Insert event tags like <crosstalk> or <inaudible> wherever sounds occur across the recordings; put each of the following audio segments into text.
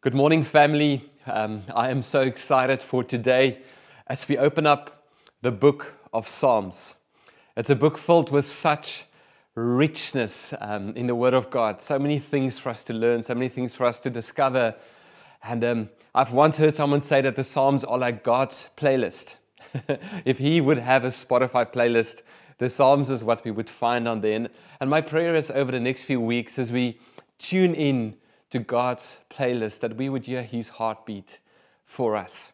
Good morning, family. Um, I am so excited for today as we open up the book of Psalms. It's a book filled with such richness um, in the Word of God, so many things for us to learn, so many things for us to discover. And um, I've once heard someone say that the Psalms are like God's playlist. <laughs> if He would have a Spotify playlist, the Psalms is what we would find on there. And my prayer is over the next few weeks as we tune in to God's playlist that we would hear His heartbeat for us.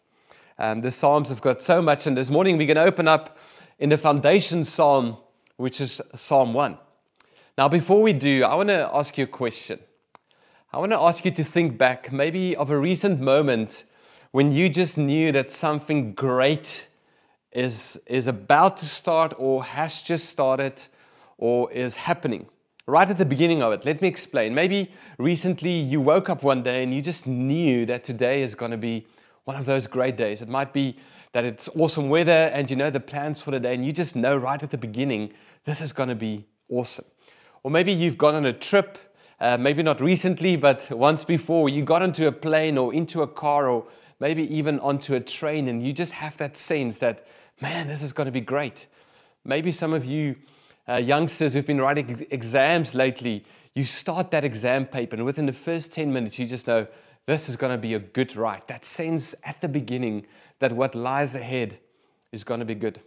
Um, the Psalms have got so much, and this morning we're going to open up in the foundation psalm, which is Psalm 1. Now, before we do, I want to ask you a question. I want to ask you to think back maybe of a recent moment when you just knew that something great is, is about to start or has just started or is happening right at the beginning of it. Let me explain. Maybe recently you woke up one day and you just knew that today is going to be one of those great days. It might be that it's awesome weather and you know the plans for the day and you just know right at the beginning this is going to be awesome. Or maybe you've gone on a trip, uh, maybe not recently, but once before, you got into a plane or into a car or maybe even onto a train and you just have that sense that, man, this is going to be great. Maybe some of you uh, youngsters who've been writing exams lately, you start that exam paper, and within the first 10 minutes, you just know this is going to be a good write. That sense at the beginning that what lies ahead is going to be good.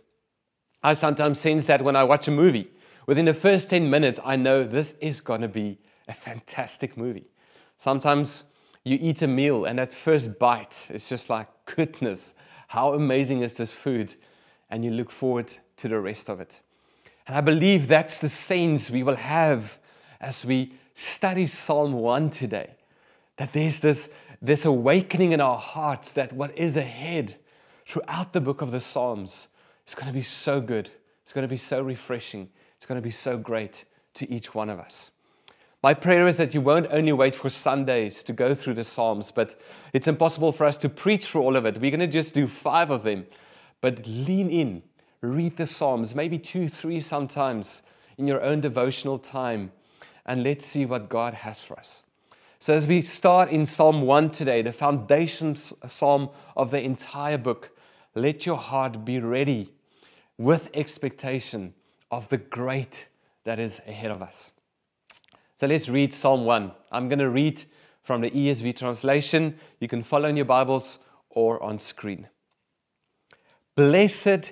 I sometimes sense that when I watch a movie. Within the first 10 minutes, I know this is going to be a fantastic movie. Sometimes you eat a meal, and that first bite is just like, goodness, how amazing is this food? And you look forward to the rest of it. And I believe that's the sense we will have as we study Psalm 1 today. That there's this, this awakening in our hearts that what is ahead throughout the book of the Psalms is going to be so good. It's going to be so refreshing. It's going to be so great to each one of us. My prayer is that you won't only wait for Sundays to go through the Psalms, but it's impossible for us to preach through all of it. We're going to just do five of them. But lean in read the Psalms, maybe two, three sometimes in your own devotional time, and let's see what God has for us. So, as we start in Psalm 1 today, the foundation psalm of the entire book, let your heart be ready with expectation of the great that is ahead of us. So, let's read Psalm 1. I'm going to read from the ESV translation. You can follow in your Bibles or on screen. Blessed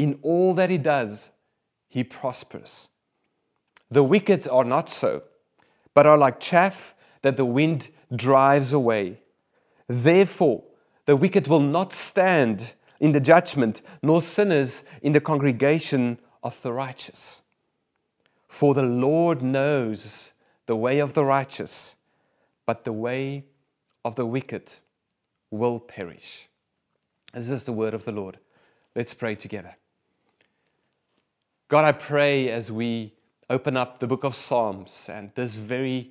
In all that he does, he prospers. The wicked are not so, but are like chaff that the wind drives away. Therefore, the wicked will not stand in the judgment, nor sinners in the congregation of the righteous. For the Lord knows the way of the righteous, but the way of the wicked will perish. This is the word of the Lord. Let's pray together. God, I pray as we open up the book of Psalms and this very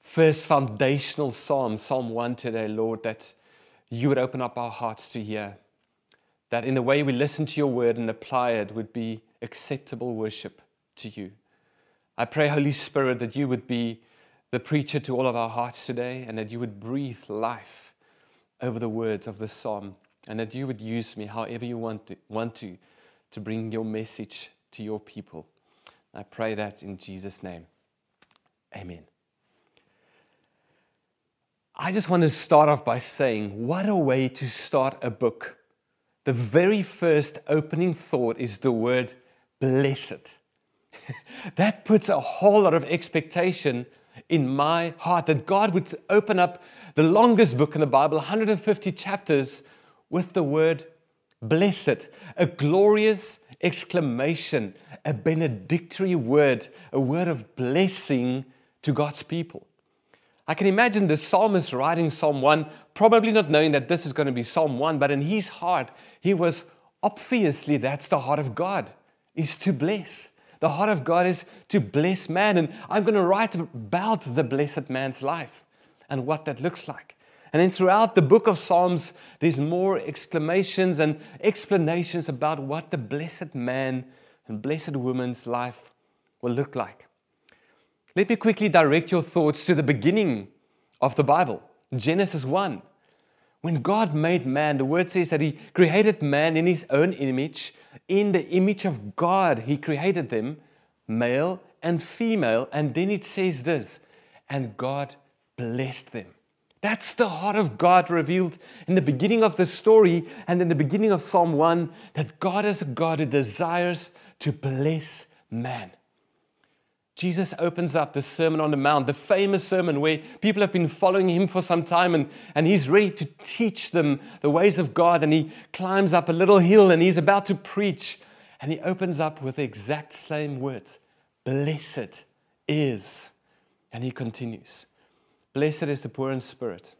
first foundational psalm, Psalm 1 today, Lord, that you would open up our hearts to hear. That in the way we listen to your word and apply it would be acceptable worship to you. I pray, Holy Spirit, that you would be the preacher to all of our hearts today and that you would breathe life over the words of this psalm and that you would use me however you want to, want to, to bring your message to your people. I pray that in Jesus' name. Amen. I just want to start off by saying, what a way to start a book. The very first opening thought is the word blessed. <laughs> that puts a whole lot of expectation in my heart that God would open up the longest book in the Bible, 150 chapters, with the word blessed, a glorious exclamation, a benedictory word, a word of blessing to God's people. I can imagine the psalmist writing Psalm 1, probably not knowing that this is going to be Psalm 1, but in his heart, he was obviously that's the heart of God, is to bless. The heart of God is to bless man. And I'm going to write about the blessed man's life and what that looks like. And then throughout the book of Psalms, there's more exclamations and explanations about what the blessed man and blessed woman's life will look like. Let me quickly direct your thoughts to the beginning of the Bible, Genesis 1. When God made man, the word says that He created man in His own image. In the image of God, He created them, male and female. And then it says this, and God blessed them. That's the heart of God revealed in the beginning of the story and in the beginning of Psalm 1 that God is a God who desires to bless man. Jesus opens up the Sermon on the Mount, the famous sermon where people have been following him for some time and, and he's ready to teach them the ways of God. And he climbs up a little hill and he's about to preach. And he opens up with the exact same words Blessed is. And he continues Blessed is the poor in spirit,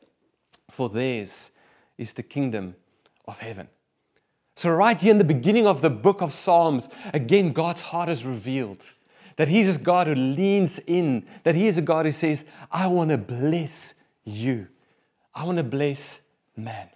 for theirs is the kingdom of heaven. So, right here in the beginning of the book of Psalms, again, God's heart is revealed that He is God who leans in, that He is a God who says, I want to bless you. I want to bless man.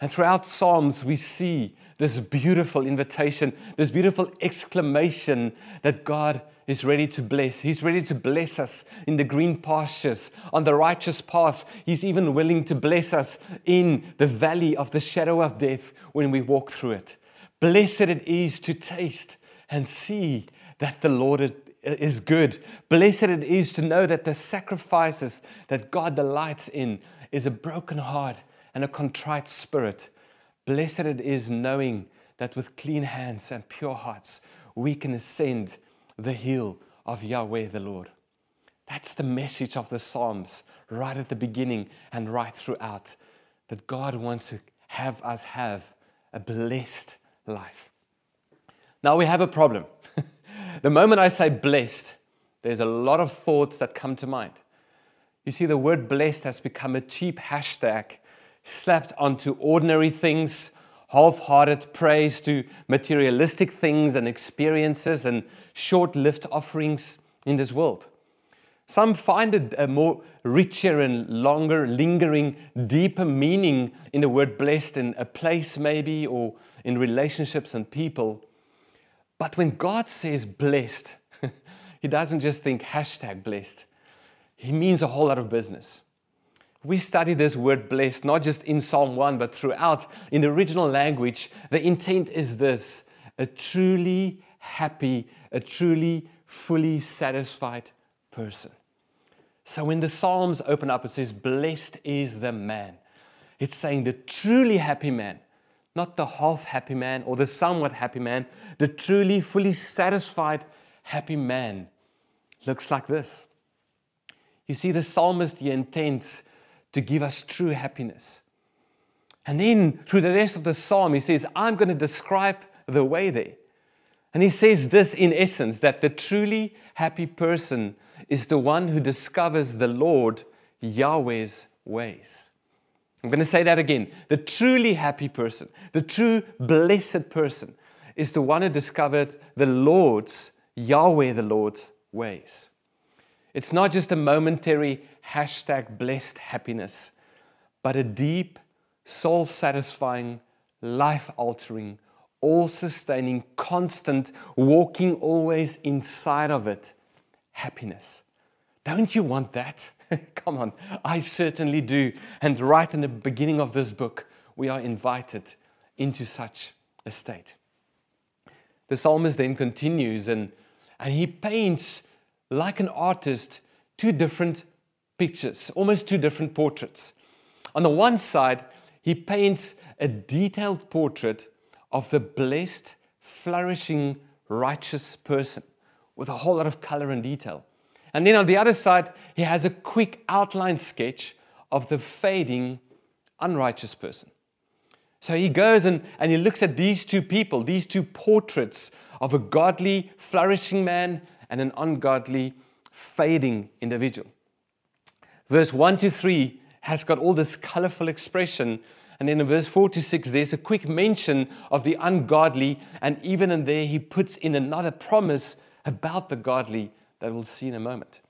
And throughout Psalms, we see this beautiful invitation, this beautiful exclamation that God is ready to bless. He's ready to bless us in the green pastures, on the righteous paths. He's even willing to bless us in the valley of the shadow of death when we walk through it. Blessed it is to taste and see that the Lord is good. Blessed it is to know that the sacrifices that God delights in is a broken heart and a contrite spirit. Blessed it is knowing that with clean hands and pure hearts we can ascend the hill of Yahweh the Lord. That's the message of the Psalms right at the beginning and right throughout that God wants to have us have a blessed life. Now we have a problem. <laughs> The moment I say blessed, there's a lot of thoughts that come to mind. You see, the word blessed has become a cheap hashtag slapped onto ordinary things, half hearted praise to materialistic things and experiences and short lived offerings in this world. Some find it a more richer and longer, lingering, deeper meaning in the word blessed in a place, maybe, or in relationships and people. But when God says blessed, <laughs> He doesn't just think hashtag blessed, He means a whole lot of business. We study this word blessed not just in Psalm 1, but throughout in the original language. The intent is this a truly happy, a truly fully satisfied person. So when the Psalms open up, it says, Blessed is the man. It's saying the truly happy man not the half happy man or the somewhat happy man. The truly, fully satisfied, happy man looks like this. You see, the psalmist he intends to give us true happiness. And then through the rest of the psalm, he says, I'm going to describe the way there. And he says this in essence that the truly happy person is the one who discovers the Lord, Yahweh's ways. I'm going to say that again. The truly happy person, the true blessed person, is the one who discovered the Lord's, Yahweh the Lord's ways. It's not just a momentary hashtag blessed happiness, but a deep, soul satisfying, life altering, all sustaining, constant, walking always inside of it happiness. Don't you want that? <laughs> Come on, I certainly do. And right in the beginning of this book, we are invited into such a state. The psalmist then continues and, and he paints, like an artist, two different pictures, almost two different portraits. On the one side, he paints a detailed portrait of the blessed, flourishing, righteous person with a whole lot of color and detail. And then on the other side, he has a quick outline sketch of the fading, unrighteous person. So he goes and, and he looks at these two people, these two portraits of a godly, flourishing man and an ungodly, fading individual. Verse 1 to 3 has got all this colorful expression. And then in verse 4 to 6, there's a quick mention of the ungodly. And even in there, he puts in another promise about the godly that we'll see in a moment.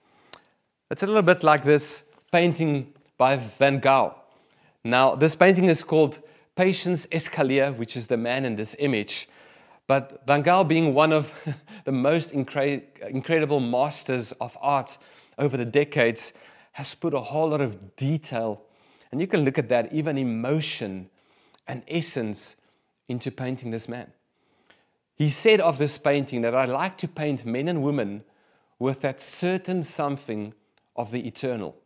It's a little bit like this painting by Van Gogh. Now, this painting is called Patience Escalier, which is the man in this image. But Van Gogh, being one of <laughs> the most incre- incredible masters of art over the decades, has put a whole lot of detail, and you can look at that, even emotion and essence, into painting this man. He said of this painting that I like to paint men and women with that certain something of the eternal.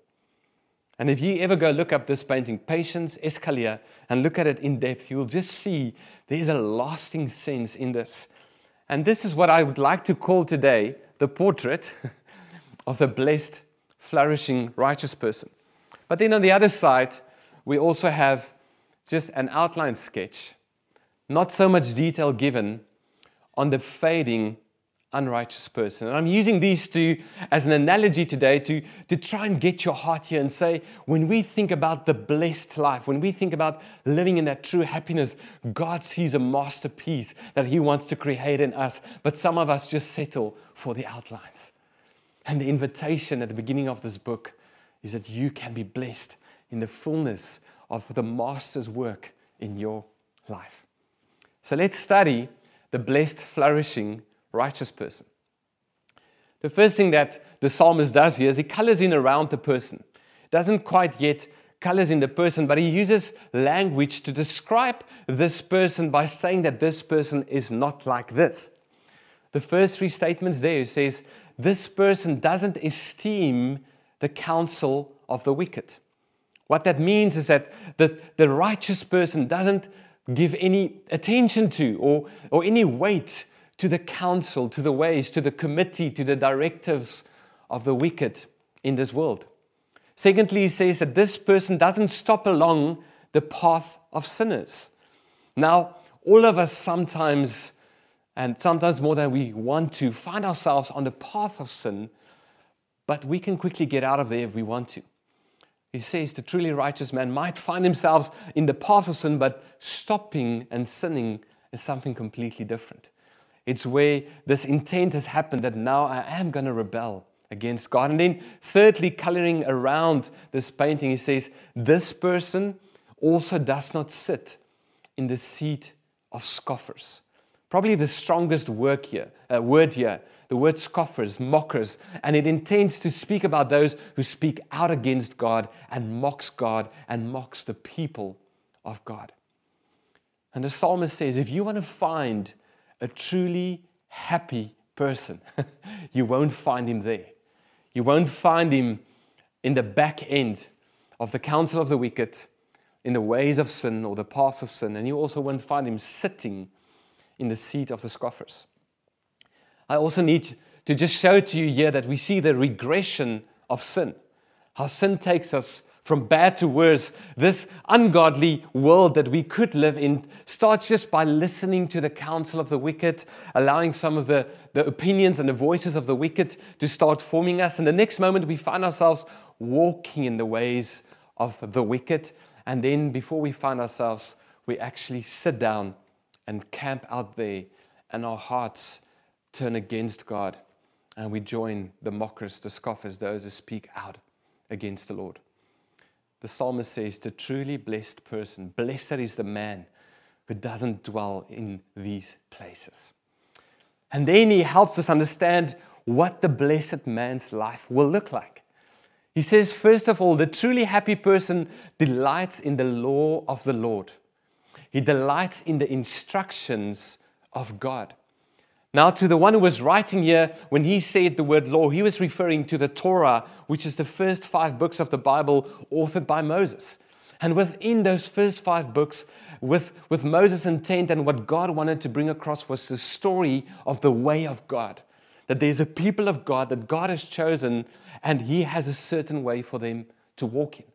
And if you ever go look up this painting, Patience Escalier, and look at it in depth, you'll just see there's a lasting sense in this. And this is what I would like to call today the portrait <laughs> of the blessed flourishing, righteous person. But then on the other side, we also have just an outline sketch, not so much detail given on the fading, unrighteous person. And I'm using these two as an analogy today to, to try and get your heart here and say, when we think about the blessed life, when we think about living in that true happiness, God sees a masterpiece that He wants to create in us, but some of us just settle for the outlines. And the invitation at the beginning of this book is that you can be blessed in the fullness of the Master's work in your life. So let's study the blessed, flourishing, righteous person. The first thing that the psalmist does here is he colors in around the person. Doesn't quite yet colors in the person, but he uses language to describe this person by saying that this person is not like this. The first three statements there says, this person doesn't esteem the counsel of the wicked. What that means is that the, the righteous person doesn't give any attention to or, or any weight to the counsel, to the ways, to the committee, to the directives of the wicked in this world. Secondly, he says that this person doesn't stop along the path of sinners. Now, all of us sometimes and sometimes more than we want to, find ourselves on the path of sin, but we can quickly get out of there if we want to. He says the truly righteous man might find himself in the path of sin, but stopping and sinning is something completely different. It's where this intent has happened that now I am going to rebel against God. And then, thirdly, coloring around this painting, he says, This person also does not sit in the seat of scoffers. Probably the strongest word here, uh, word here, the word scoffers, mockers, and it intends to speak about those who speak out against God and mocks God and mocks the people of God. And the psalmist says, if you want to find a truly happy person, <laughs> you won't find him there. You won't find him in the back end of the counsel of the wicked, in the ways of sin or the paths of sin, and you also won't find him sitting in the seat of the scoffers. I also need to just show to you here that we see the regression of sin, how sin takes us from bad to worse. This ungodly world that we could live in starts just by listening to the counsel of the wicked, allowing some of the, the opinions and the voices of the wicked to start forming us. And the next moment, we find ourselves walking in the ways of the wicked. And then, before we find ourselves, we actually sit down and camp out there, and our hearts turn against God, and we join the mockers, the scoffers, those who speak out against the Lord. The psalmist says, The truly blessed person, blessed is the man who doesn't dwell in these places. And then he helps us understand what the blessed man's life will look like. He says, first of all, the truly happy person delights in the law of the Lord. He delights in the instructions of God. Now, to the one who was writing here, when he said the word law, he was referring to the Torah, which is the first five books of the Bible authored by Moses. And within those first five books, with, with Moses' intent and what God wanted to bring across was the story of the way of God. That there's a people of God that God has chosen, and He has a certain way for them to walk in.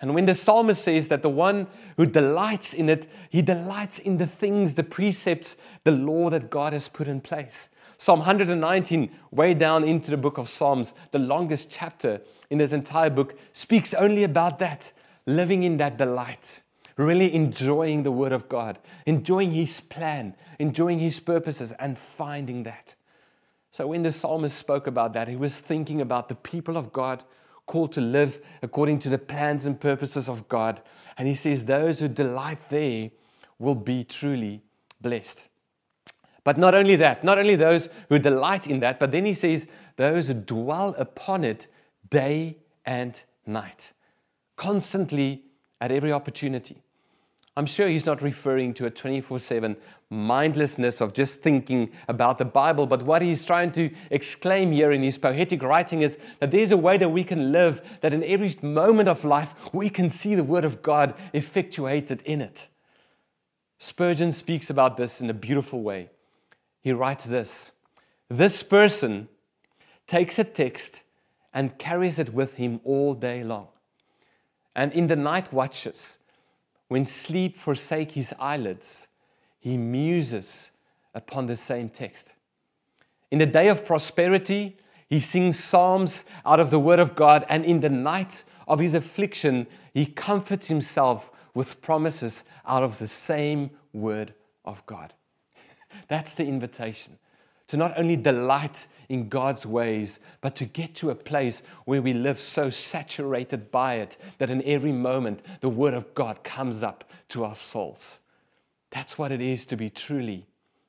And when the psalmist says that the one who delights in it, he delights in the things, the precepts, the law that God has put in place. Psalm 119, way down into the book of Psalms, the longest chapter in this entire book, speaks only about that living in that delight, really enjoying the Word of God, enjoying His plan, enjoying His purposes, and finding that. So when the psalmist spoke about that, he was thinking about the people of God called to live according to the plans and purposes of God. And he says, Those who delight there will be truly blessed. But not only that, not only those who delight in that, but then he says, Those who dwell upon it day and night, constantly at every opportunity. I'm sure he's not referring to a 24 7 mindlessness of just thinking about the Bible, but what he's trying to exclaim here in his poetic writing is that there's a way that we can live that in every moment of life we can see the Word of God effectuated in it. Spurgeon speaks about this in a beautiful way. He writes this This person takes a text and carries it with him all day long. And in the night watches, when sleep forsake his eyelids, he muses upon the same text. In the day of prosperity, he sings psalms out of the word of God, and in the night of his affliction, he comforts himself with promises out of the same word of God. <laughs> That's the invitation to not only delight in God's ways, but to get to a place where we live so saturated by it that in every moment the Word of God comes up to our souls. That's what it is to be truly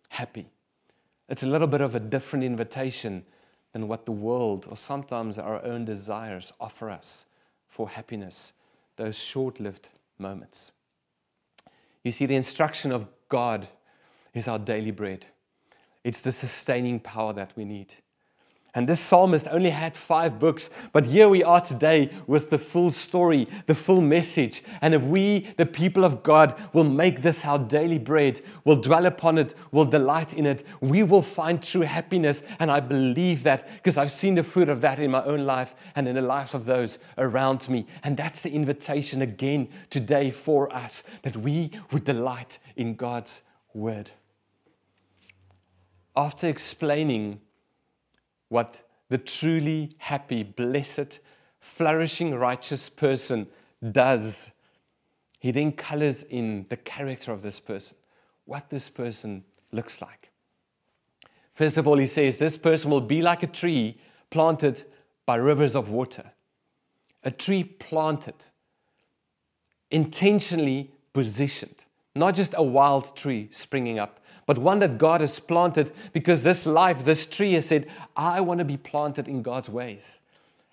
happy. It's a little bit of a different invitation than what the world or sometimes our own desires offer us for happiness, those short lived moments. You see, the instruction of God is our daily bread. It's the sustaining power that we need. And this psalmist only had five books, but here we are today with the full story, the full message. And if we, the people of God, will make this our daily bread, will dwell upon it, will delight in it, we will find true happiness. And I believe that because I've seen the fruit of that in my own life and in the lives of those around me. And that's the invitation again today for us that we would delight in God's word. After explaining what the truly happy, blessed, flourishing, righteous person does, he then colors in the character of this person, what this person looks like. First of all, he says this person will be like a tree planted by rivers of water. A tree planted, intentionally positioned, not just a wild tree springing up, but one that God has planted because this life, this tree has said, I want to be planted in God's ways.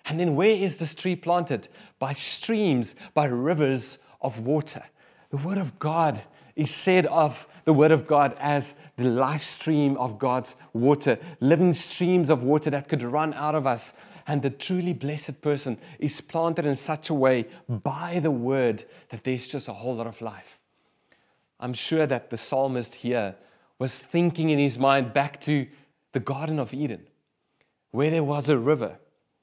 And then where is this tree planted? By streams, by rivers of water. The Word of God is said of the Word of God as the life stream of God's water, living streams of water that could run out of us. And the truly blessed person is planted in such a way by the Word that there's just a whole lot of life. I'm sure that the psalmist here was thinking in his mind back to the Garden of Eden, where there was a river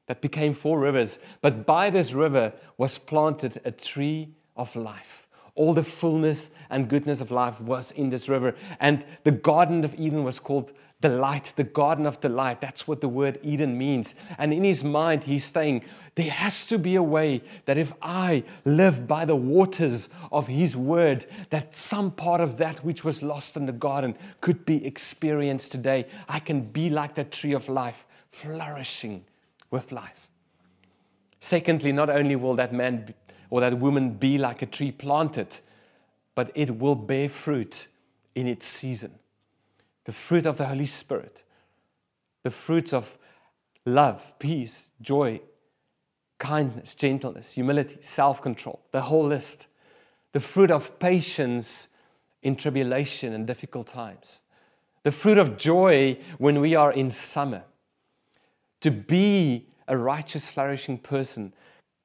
that became four rivers. But by this river was planted a tree of life. All the fullness and goodness of life was in this river. And the Garden of Eden was called the light, the Garden of Delight. That's what the word Eden means. And in his mind, he's saying, there has to be a way that if I live by the waters of His Word, that some part of that which was lost in the garden could be experienced today. I can be like that tree of life, flourishing with life. Secondly, not only will that man or that woman be like a tree planted, but it will bear fruit in its season. The fruit of the Holy Spirit, the fruits of love, peace, joy, kindness, gentleness, humility, self control, the whole list. The fruit of patience in tribulation and difficult times. The fruit of joy when we are in summer. To be a righteous, flourishing person,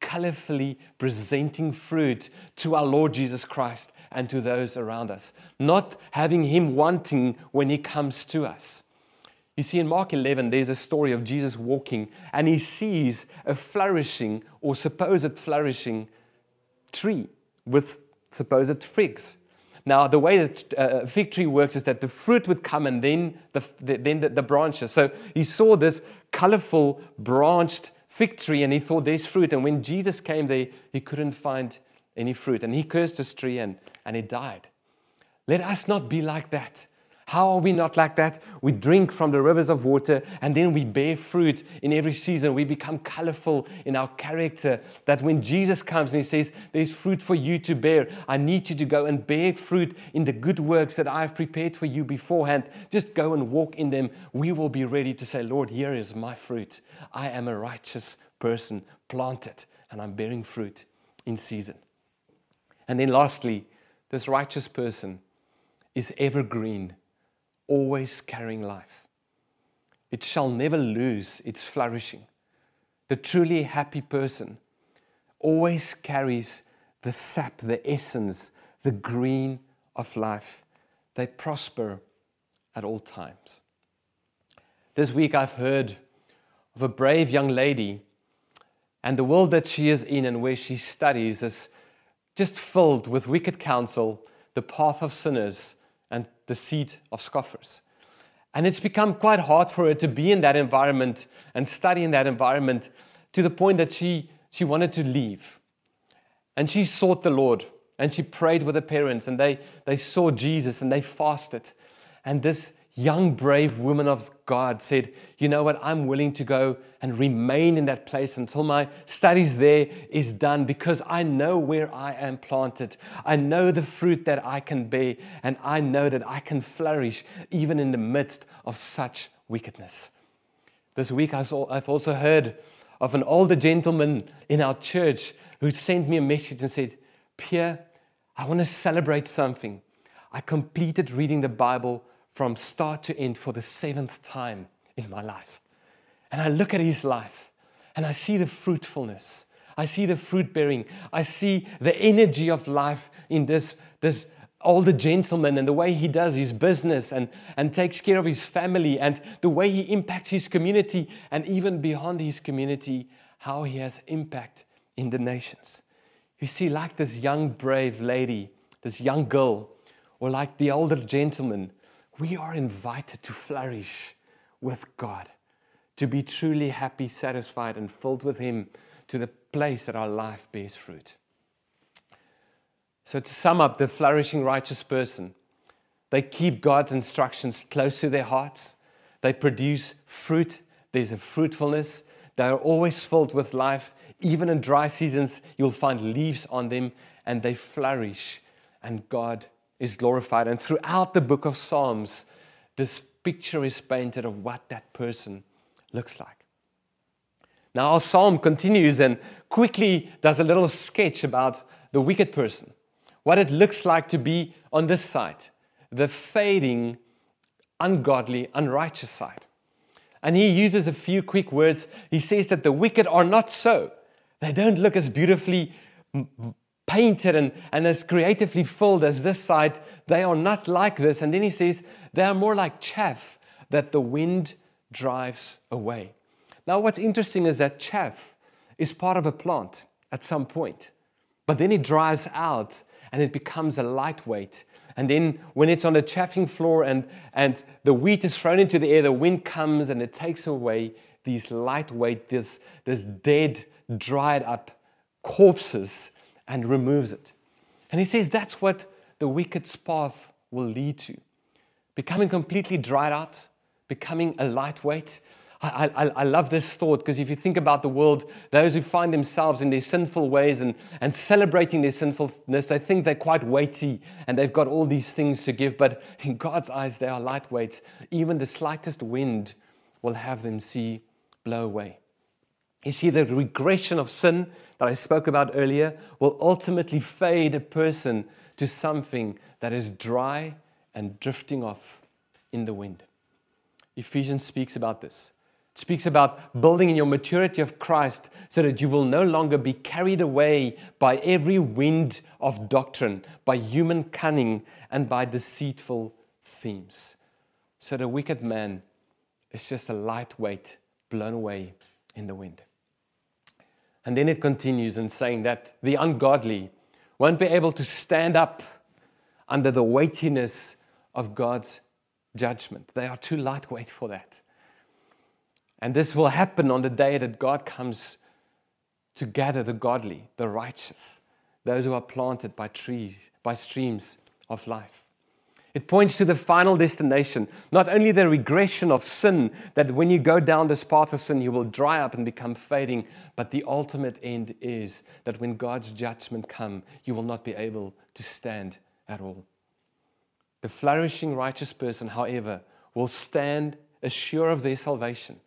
colorfully presenting fruit to our Lord Jesus Christ and to those around us, not having Him wanting when He comes to us. You see, in Mark 11, there's a story of Jesus walking and he sees a flourishing or supposed flourishing tree with supposed figs. Now, the way that uh, a fig tree works is that the fruit would come and then the, the then the, the branches. So he saw this colorful branched fig tree and he thought there's fruit. And when Jesus came there, he couldn't find any fruit. And he cursed this tree and, and it died. Let us not be like that. How are we not like that? We drink from the rivers of water and then we bear fruit in every season. We become colorful in our character. That when Jesus comes and He says, There's fruit for you to bear, I need you to go and bear fruit in the good works that I've prepared for you beforehand. Just go and walk in them. We will be ready to say, Lord, here is my fruit. I am a righteous person, planted, and I'm bearing fruit in season. And then lastly, this righteous person is evergreen always carrying life. It shall never lose its flourishing. The truly happy person always carries the sap, the essence, the green of life. They prosper at all times. This week I've heard of a brave young lady, and the world that she is in and where she studies is just filled with wicked counsel, the path of sinners, the seat of scoffers. And it's become quite hard for her to be in that environment and study in that environment to the point that she, she wanted to leave. And she sought the Lord and she prayed with her parents and they, they saw Jesus and they fasted. And this young, brave woman of God said, You know what? I'm willing to go and remain in that place until my studies there is done because I know where I am planted. I know the fruit that I can bear, and I know that I can flourish even in the midst of such wickedness. This week, I've also heard of an older gentleman in our church who sent me a message and said, Pierre, I want to celebrate something. I completed reading the Bible from start to end for the seventh time in my life. And I look at his life and I see the fruitfulness. I see the fruit bearing. I see the energy of life in this, this older gentleman and the way he does his business and, and takes care of his family and the way he impacts his community and even beyond his community, how he has impact in the nations. You see, like this young, brave lady, this young girl, or like the older gentleman we are invited to flourish with God, to be truly happy, satisfied, and filled with Him to the place that our life bears fruit. So, to sum up, the flourishing righteous person, they keep God's instructions close to their hearts, they produce fruit, there's a fruitfulness, they are always filled with life. Even in dry seasons, you'll find leaves on them, and they flourish, and God is glorified. And throughout the book of Psalms, this picture is painted of what that person looks like. Now, our psalm continues and quickly does a little sketch about the wicked person, what it looks like to be on this side, the fading, ungodly, unrighteous side. And he uses a few quick words. He says that the wicked are not so. They don't look as beautifully painted and, and as creatively filled as this side, they are not like this. And then he says, they are more like chaff that the wind drives away. Now, what's interesting is that chaff is part of a plant at some point, but then it dries out and it becomes a lightweight. And then when it's on the chaffing floor and, and the wheat is thrown into the air, the wind comes and it takes away these lightweight, this, this dead, dried up corpses and removes it. And he says that's what the wicked's path will lead to becoming completely dried out, becoming a lightweight. I, I, I love this thought because if you think about the world, those who find themselves in their sinful ways and, and celebrating their sinfulness, they think they're quite weighty and they've got all these things to give. But in God's eyes, they are lightweights. Even the slightest wind will have them see blow away. You see, the regression of sin that I spoke about earlier will ultimately fade a person to something that is dry and drifting off in the wind. Ephesians speaks about this. It speaks about building in your maturity of Christ so that you will no longer be carried away by every wind of doctrine, by human cunning, and by deceitful themes. So the wicked man is just a lightweight blown away in the wind. And then it continues in saying that the ungodly won't be able to stand up under the weightiness of God's judgment. They are too lightweight for that. And this will happen on the day that God comes to gather the godly, the righteous, those who are planted by trees, by streams of life. It points to the final destination, not only the regression of sin, that when you go down this path of sin, you will dry up and become fading, but the ultimate end is that when God's judgment come, you will not be able to stand at all. The flourishing righteous person, however, will stand assured of their salvation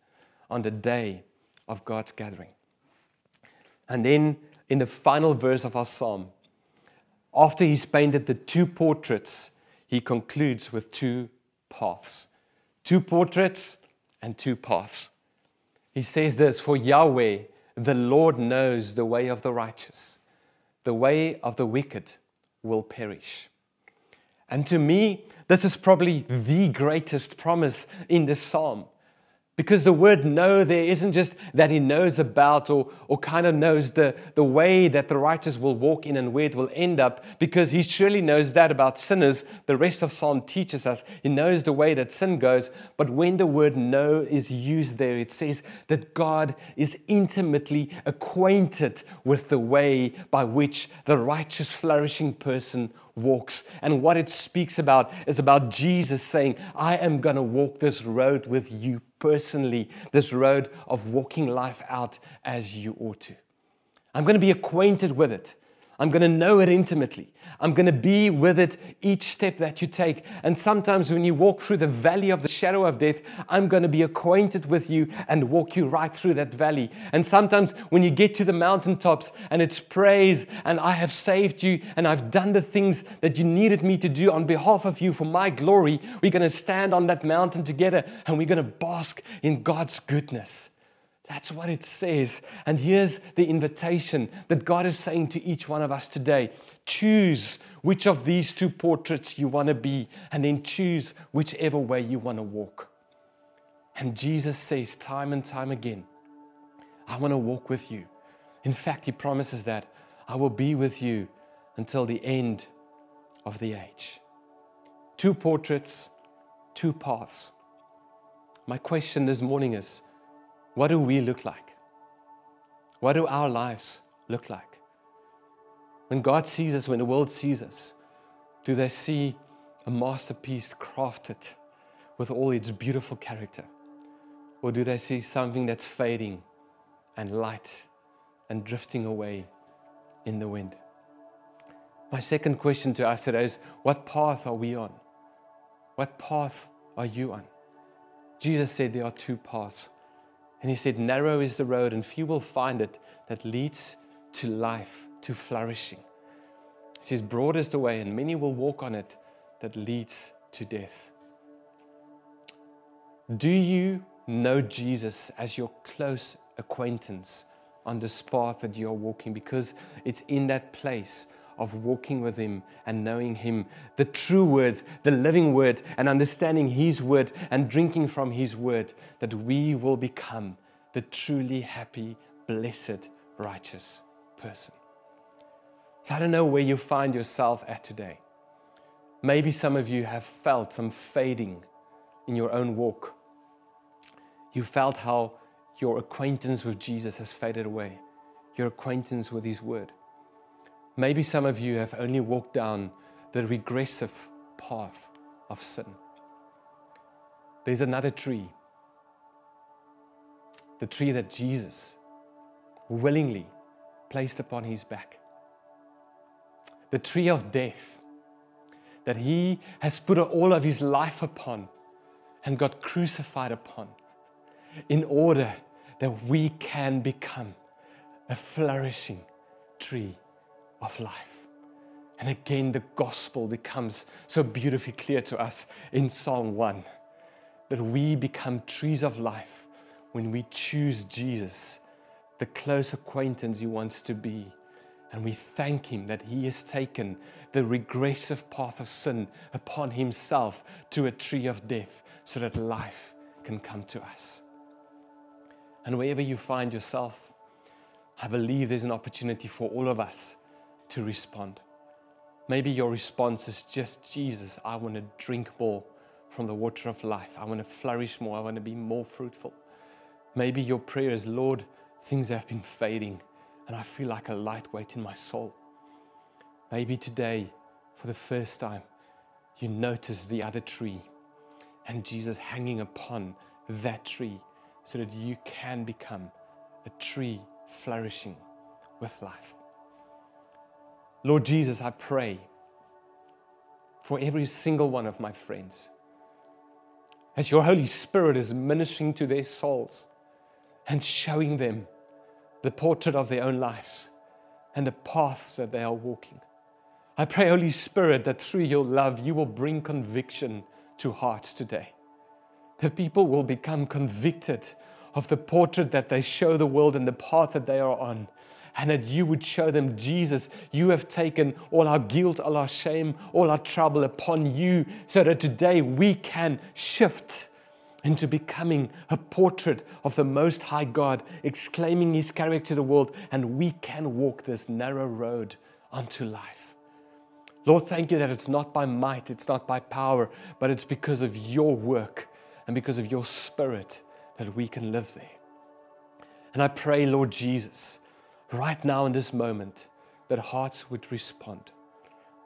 on the day of God's gathering. And then in the final verse of our psalm, after he's painted the two portraits, he concludes with two paths. Two portraits and two paths. He says this For Yahweh, the Lord knows the way of the righteous, the way of the wicked will perish. And to me, this is probably the greatest promise in this psalm. Because the word know there isn't just that he knows about or, or kind of knows the, the way that the righteous will walk in and where it will end up, because he surely knows that about sinners. The rest of Psalm teaches us he knows the way that sin goes. But when the word know is used there, it says that God is intimately acquainted with the way by which the righteous, flourishing person walks. And what it speaks about is about Jesus saying, I am going to walk this road with you personally, this road of walking life out as you ought to. I'm going to be acquainted with it. I'm going to know it intimately. I'm going to be with it each step that you take. And sometimes when you walk through the valley of the shadow of death, I'm going to be acquainted with you and walk you right through that valley. And sometimes when you get to the mountaintops and it's praise and I have saved you and I've done the things that you needed me to do on behalf of you for my glory, we're going to stand on that mountain together and we're going to bask in God's goodness. That's what it says. And here's the invitation that God is saying to each one of us today choose which of these two portraits you want to be, and then choose whichever way you want to walk. And Jesus says time and time again, I want to walk with you. In fact, He promises that I will be with you until the end of the age. Two portraits, two paths. My question this morning is what do we look like? What do our lives look like? When God sees us, when the world sees us, do they see a masterpiece crafted with all its beautiful character? Or do they see something that's fading and light and drifting away in the wind? My second question to us today is what path are we on? What path are you on? Jesus said there are two paths and he said, Narrow is the road, and few will find it that leads to life, to flourishing. He says, Broad is the way, and many will walk on it that leads to death. Do you know Jesus as your close acquaintance on this path that you are walking? Because it's in that place of walking with Him and knowing Him, the true Word, the living Word, and understanding His Word and drinking from His Word, that we will become the truly happy, blessed, righteous person. So I don't know where you find yourself at today. Maybe some of you have felt some fading in your own walk. You felt how your acquaintance with Jesus has faded away, your acquaintance with His Word. Maybe some of you have only walked down the regressive path of sin. There's another tree, the tree that Jesus willingly placed upon his back, the tree of death that he has put all of his life upon and got crucified upon in order that we can become a flourishing tree of life. And again, the gospel becomes so beautifully clear to us in Psalm 1 that we become trees of life when we choose Jesus, the close acquaintance he wants to be. And we thank him that he has taken the regressive path of sin upon himself to a tree of death so that life can come to us. And wherever you find yourself, I believe there's an opportunity for all of us to respond. Maybe your response is just, Jesus, I want to drink more from the water of life. I want to flourish more. I want to be more fruitful. Maybe your prayer is, Lord, things have been fading and I feel like a light weight in my soul. Maybe today, for the first time, you notice the other tree and Jesus hanging upon that tree so that you can become a tree flourishing with life. Lord Jesus, I pray for every single one of my friends. As your Holy Spirit is ministering to their souls and showing them the portrait of their own lives and the paths that they are walking. I pray, Holy Spirit, that through your love, you will bring conviction to hearts today. That people will become convicted of the portrait that they show the world and the path that they are on. And that you would show them, Jesus, you have taken all our guilt, all our shame, all our trouble upon you, so that today we can shift into becoming a portrait of the Most High God, exclaiming His character to the world, and we can walk this narrow road unto life. Lord, thank you that it's not by might, it's not by power, but it's because of your work and because of your spirit that we can live there. And I pray, Lord Jesus, right now in this moment, that hearts would respond.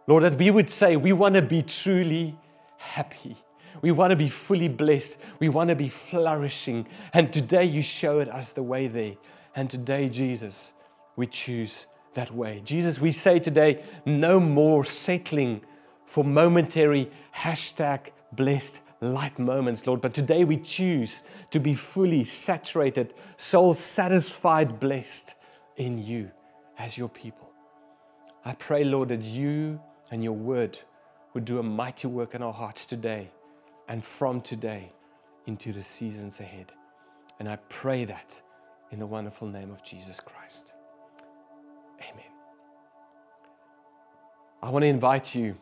Lord, that we would say, we want to be truly happy. We want to be fully blessed. We want to be flourishing. And today you showed us the way there. And today, Jesus, we choose that way. Jesus, we say today, no more settling for momentary hashtag blessed light moments, Lord. But today we choose to be fully saturated, soul satisfied, blessed in you as your people. I pray, Lord, that you and your word would do a mighty work in our hearts today and from today into the seasons ahead. And I pray that in the wonderful name of Jesus Christ. Amen. I want to invite you,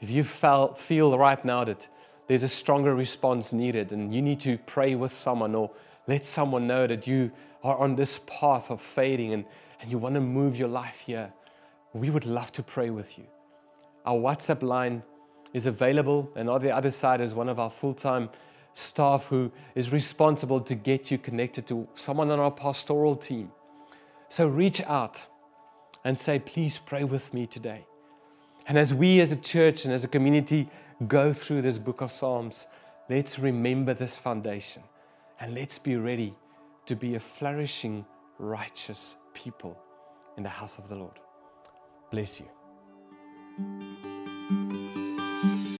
if you feel right now that there's a stronger response needed and you need to pray with someone or let someone know that you are on this path of fading and, and you want to move your life here, we would love to pray with you. Our WhatsApp line is available, and on the other side is one of our full time staff who is responsible to get you connected to someone on our pastoral team. So reach out and say, please pray with me today. And as we as a church and as a community go through this book of Psalms, let's remember this foundation and let's be ready to be a flourishing, righteous people in the house of the Lord. Bless you.